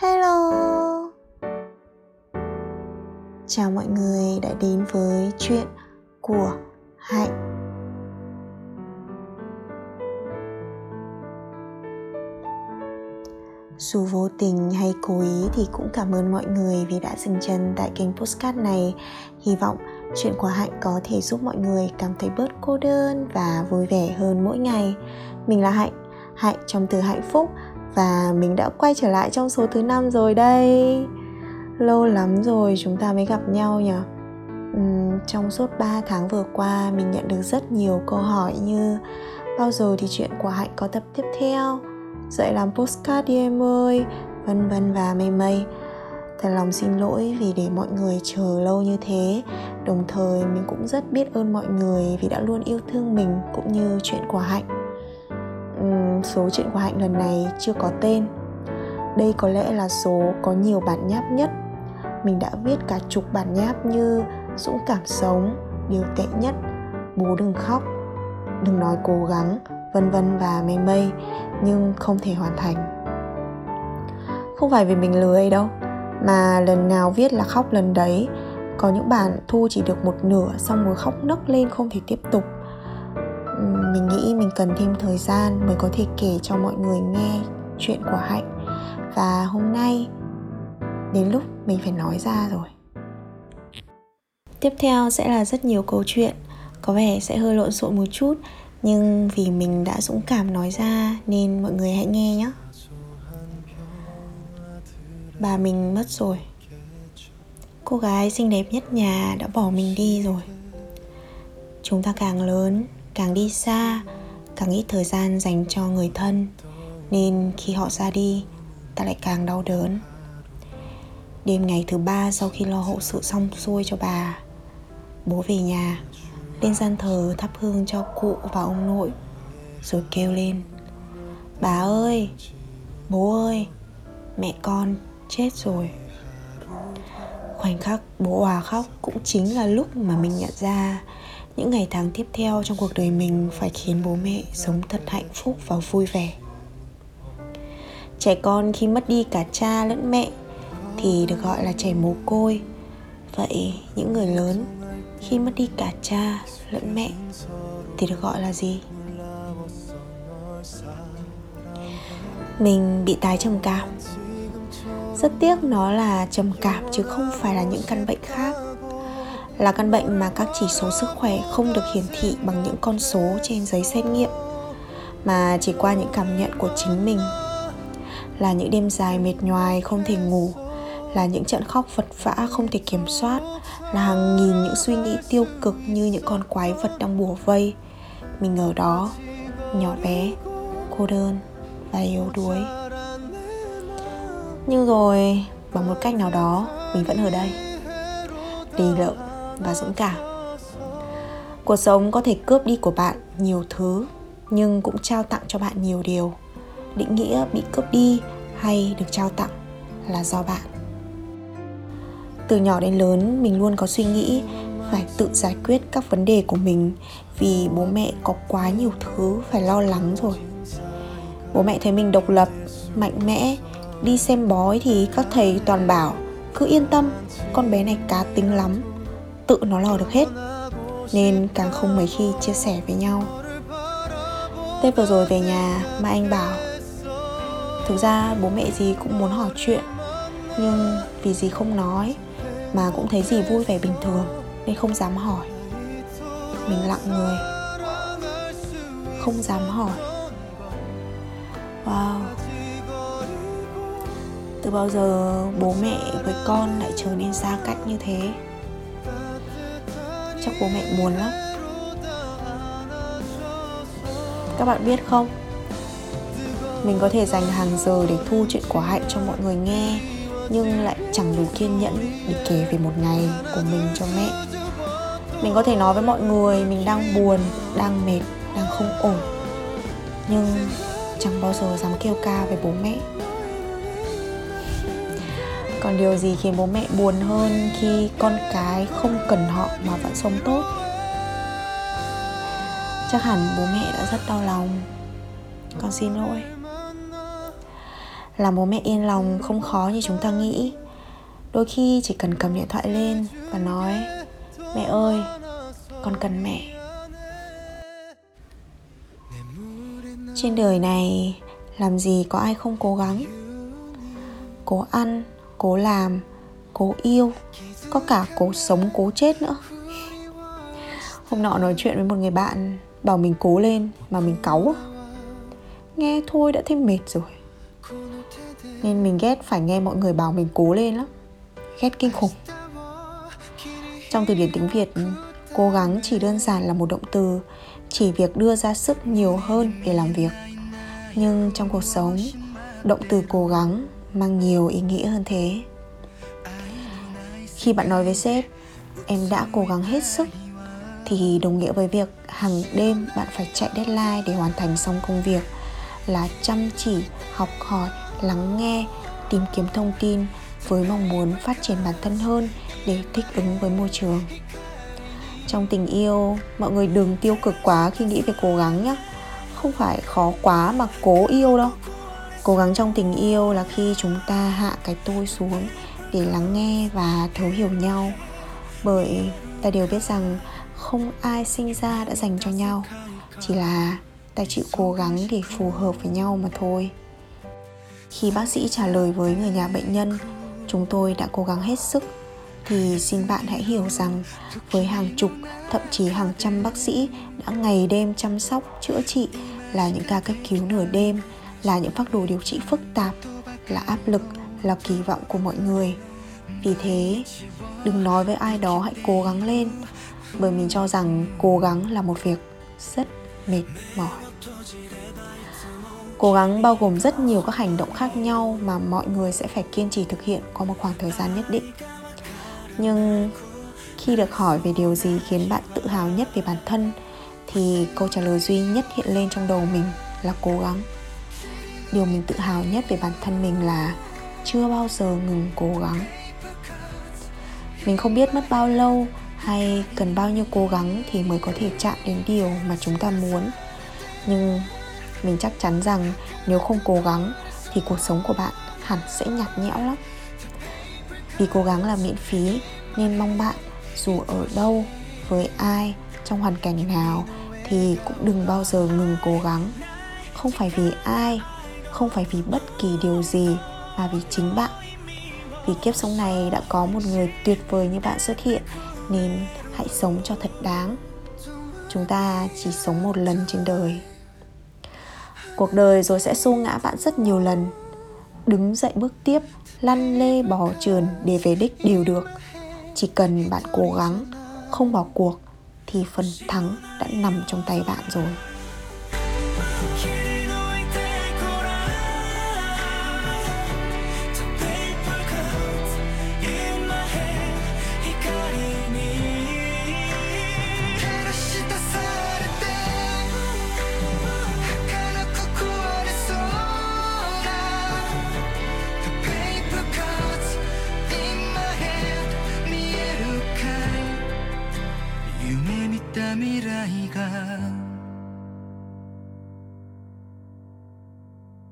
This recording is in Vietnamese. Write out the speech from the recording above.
Hello. Chào mọi người đã đến với chuyện của Hạnh. Dù vô tình hay cố ý thì cũng cảm ơn mọi người vì đã dừng chân tại kênh postcard này. Hy vọng chuyện của Hạnh có thể giúp mọi người cảm thấy bớt cô đơn và vui vẻ hơn mỗi ngày. Mình là Hạnh, Hạnh trong từ hạnh phúc và mình đã quay trở lại trong số thứ năm rồi đây. Lâu lắm rồi chúng ta mới gặp nhau nhỉ? Uhm, trong suốt 3 tháng vừa qua mình nhận được rất nhiều câu hỏi như bao giờ thì chuyện của hạnh có tập tiếp theo? Dậy làm postcard đi em ơi vân vân và mây mây. Thật lòng xin lỗi vì để mọi người chờ lâu như thế. Đồng thời mình cũng rất biết ơn mọi người vì đã luôn yêu thương mình cũng như chuyện của hạnh số chuyện của hạnh lần này chưa có tên. Đây có lẽ là số có nhiều bản nháp nhất. Mình đã viết cả chục bản nháp như dũng cảm sống, điều tệ nhất, bố đừng khóc, đừng nói cố gắng, vân vân và mây mây, nhưng không thể hoàn thành. Không phải vì mình lười đâu, mà lần nào viết là khóc lần đấy. Có những bản thu chỉ được một nửa, xong rồi khóc nấc lên không thể tiếp tục mình nghĩ mình cần thêm thời gian mới có thể kể cho mọi người nghe chuyện của hạnh. Và hôm nay, đến lúc mình phải nói ra rồi. Tiếp theo sẽ là rất nhiều câu chuyện, có vẻ sẽ hơi lộn xộn một chút, nhưng vì mình đã dũng cảm nói ra nên mọi người hãy nghe nhé. Bà mình mất rồi. Cô gái xinh đẹp nhất nhà đã bỏ mình đi rồi. Chúng ta càng lớn càng đi xa, càng ít thời gian dành cho người thân, nên khi họ ra đi, ta lại càng đau đớn. Đêm ngày thứ ba sau khi lo hậu sự xong xuôi cho bà, bố về nhà, lên gian thờ thắp hương cho cụ và ông nội, rồi kêu lên, bà ơi, bố ơi, mẹ con chết rồi. Khoảnh khắc bố hòa khóc cũng chính là lúc mà mình nhận ra những ngày tháng tiếp theo trong cuộc đời mình phải khiến bố mẹ sống thật hạnh phúc và vui vẻ. Trẻ con khi mất đi cả cha lẫn mẹ thì được gọi là trẻ mồ côi. Vậy những người lớn khi mất đi cả cha lẫn mẹ thì được gọi là gì? Mình bị tái trầm cảm. Rất tiếc nó là trầm cảm chứ không phải là những căn bệnh khác là căn bệnh mà các chỉ số sức khỏe không được hiển thị bằng những con số trên giấy xét nghiệm, mà chỉ qua những cảm nhận của chính mình. Là những đêm dài mệt nhoài không thể ngủ, là những trận khóc vật vã không thể kiểm soát, là hàng nghìn những suy nghĩ tiêu cực như những con quái vật đang bùa vây. Mình ở đó, nhỏ bé, cô đơn và yếu đuối. Nhưng rồi, bằng một cách nào đó, mình vẫn ở đây. Đi lợm và dũng cảm. Cuộc sống có thể cướp đi của bạn nhiều thứ, nhưng cũng trao tặng cho bạn nhiều điều. Định nghĩa bị cướp đi hay được trao tặng là do bạn. Từ nhỏ đến lớn, mình luôn có suy nghĩ phải tự giải quyết các vấn đề của mình vì bố mẹ có quá nhiều thứ phải lo lắng rồi. Bố mẹ thấy mình độc lập, mạnh mẽ, đi xem bói thì các thầy toàn bảo, cứ yên tâm, con bé này cá tính lắm tự nó lo được hết, nên càng không mấy khi chia sẻ với nhau. Tết vừa rồi về nhà, mà anh bảo, thực ra bố mẹ gì cũng muốn hỏi chuyện, nhưng vì gì không nói, mà cũng thấy gì vui vẻ bình thường, nên không dám hỏi. Mình lặng người, không dám hỏi. Wow. Từ bao giờ bố mẹ với con lại trở nên xa cách như thế? Chắc bố mẹ buồn lắm. Các bạn biết không? Mình có thể dành hàng giờ để thu chuyện của hạnh cho mọi người nghe, nhưng lại chẳng đủ kiên nhẫn để kể về một ngày của mình cho mẹ. Mình có thể nói với mọi người mình đang buồn, đang mệt, đang không ổn, nhưng chẳng bao giờ dám kêu ca về bố mẹ còn điều gì khiến bố mẹ buồn hơn khi con cái không cần họ mà vẫn sống tốt? Chắc hẳn bố mẹ đã rất đau lòng. Con xin lỗi. Làm bố mẹ yên lòng không khó như chúng ta nghĩ. Đôi khi chỉ cần cầm điện thoại lên và nói, mẹ ơi, con cần mẹ. Trên đời này, làm gì có ai không cố gắng? Cố ăn cố làm, cố yêu, có cả cố sống, cố chết nữa. Hôm nọ nói chuyện với một người bạn, bảo mình cố lên mà mình cáu nghe thôi đã thấy mệt rồi. Nên mình ghét phải nghe mọi người bảo mình cố lên lắm, ghét kinh khủng. Trong từ điển tiếng việt, cố gắng chỉ đơn giản là một động từ, chỉ việc đưa ra sức nhiều hơn để làm việc. Nhưng trong cuộc sống, động từ cố gắng mang nhiều ý nghĩa hơn thế. Khi bạn nói với sếp, em đã cố gắng hết sức, thì đồng nghĩa với việc hàng đêm bạn phải chạy deadline để hoàn thành xong công việc là chăm chỉ, học hỏi, lắng nghe, tìm kiếm thông tin với mong muốn phát triển bản thân hơn để thích ứng với môi trường. Trong tình yêu, mọi người đừng tiêu cực quá khi nghĩ về cố gắng nhé không phải khó quá mà cố yêu đâu cố gắng trong tình yêu là khi chúng ta hạ cái tôi xuống để lắng nghe và thấu hiểu nhau. Bởi ta đều biết rằng không ai sinh ra đã dành cho nhau, chỉ là ta chịu cố gắng để phù hợp với nhau mà thôi. Khi bác sĩ trả lời với người nhà bệnh nhân, chúng tôi đã cố gắng hết sức, thì xin bạn hãy hiểu rằng với hàng chục, thậm chí hàng trăm bác sĩ đã ngày đêm chăm sóc, chữa trị là những ca cấp cứu nửa đêm là những phác đồ điều trị phức tạp, là áp lực, là kỳ vọng của mọi người. Vì thế, đừng nói với ai đó hãy cố gắng lên, bởi mình cho rằng cố gắng là một việc rất mệt mỏi. Cố gắng bao gồm rất nhiều các hành động khác nhau mà mọi người sẽ phải kiên trì thực hiện qua một khoảng thời gian nhất định. Nhưng khi được hỏi về điều gì khiến bạn tự hào nhất về bản thân, thì câu trả lời duy nhất hiện lên trong đầu mình là cố gắng điều mình tự hào nhất về bản thân mình là chưa bao giờ ngừng cố gắng. Mình không biết mất bao lâu hay cần bao nhiêu cố gắng thì mới có thể chạm đến điều mà chúng ta muốn. Nhưng mình chắc chắn rằng nếu không cố gắng thì cuộc sống của bạn hẳn sẽ nhạt nhẽo lắm. Vì cố gắng là miễn phí nên mong bạn dù ở đâu, với ai, trong hoàn cảnh nào thì cũng đừng bao giờ ngừng cố gắng. Không phải vì ai không phải vì bất kỳ điều gì, mà vì chính bạn. Vì kiếp sống này đã có một người tuyệt vời như bạn xuất hiện, nên hãy sống cho thật đáng. Chúng ta chỉ sống một lần trên đời. Cuộc đời rồi sẽ xô ngã bạn rất nhiều lần. Đứng dậy bước tiếp, lăn lê bò trườn để về đích đều được. Chỉ cần bạn cố gắng, không bỏ cuộc, thì phần thắng đã nằm trong tay bạn rồi. time.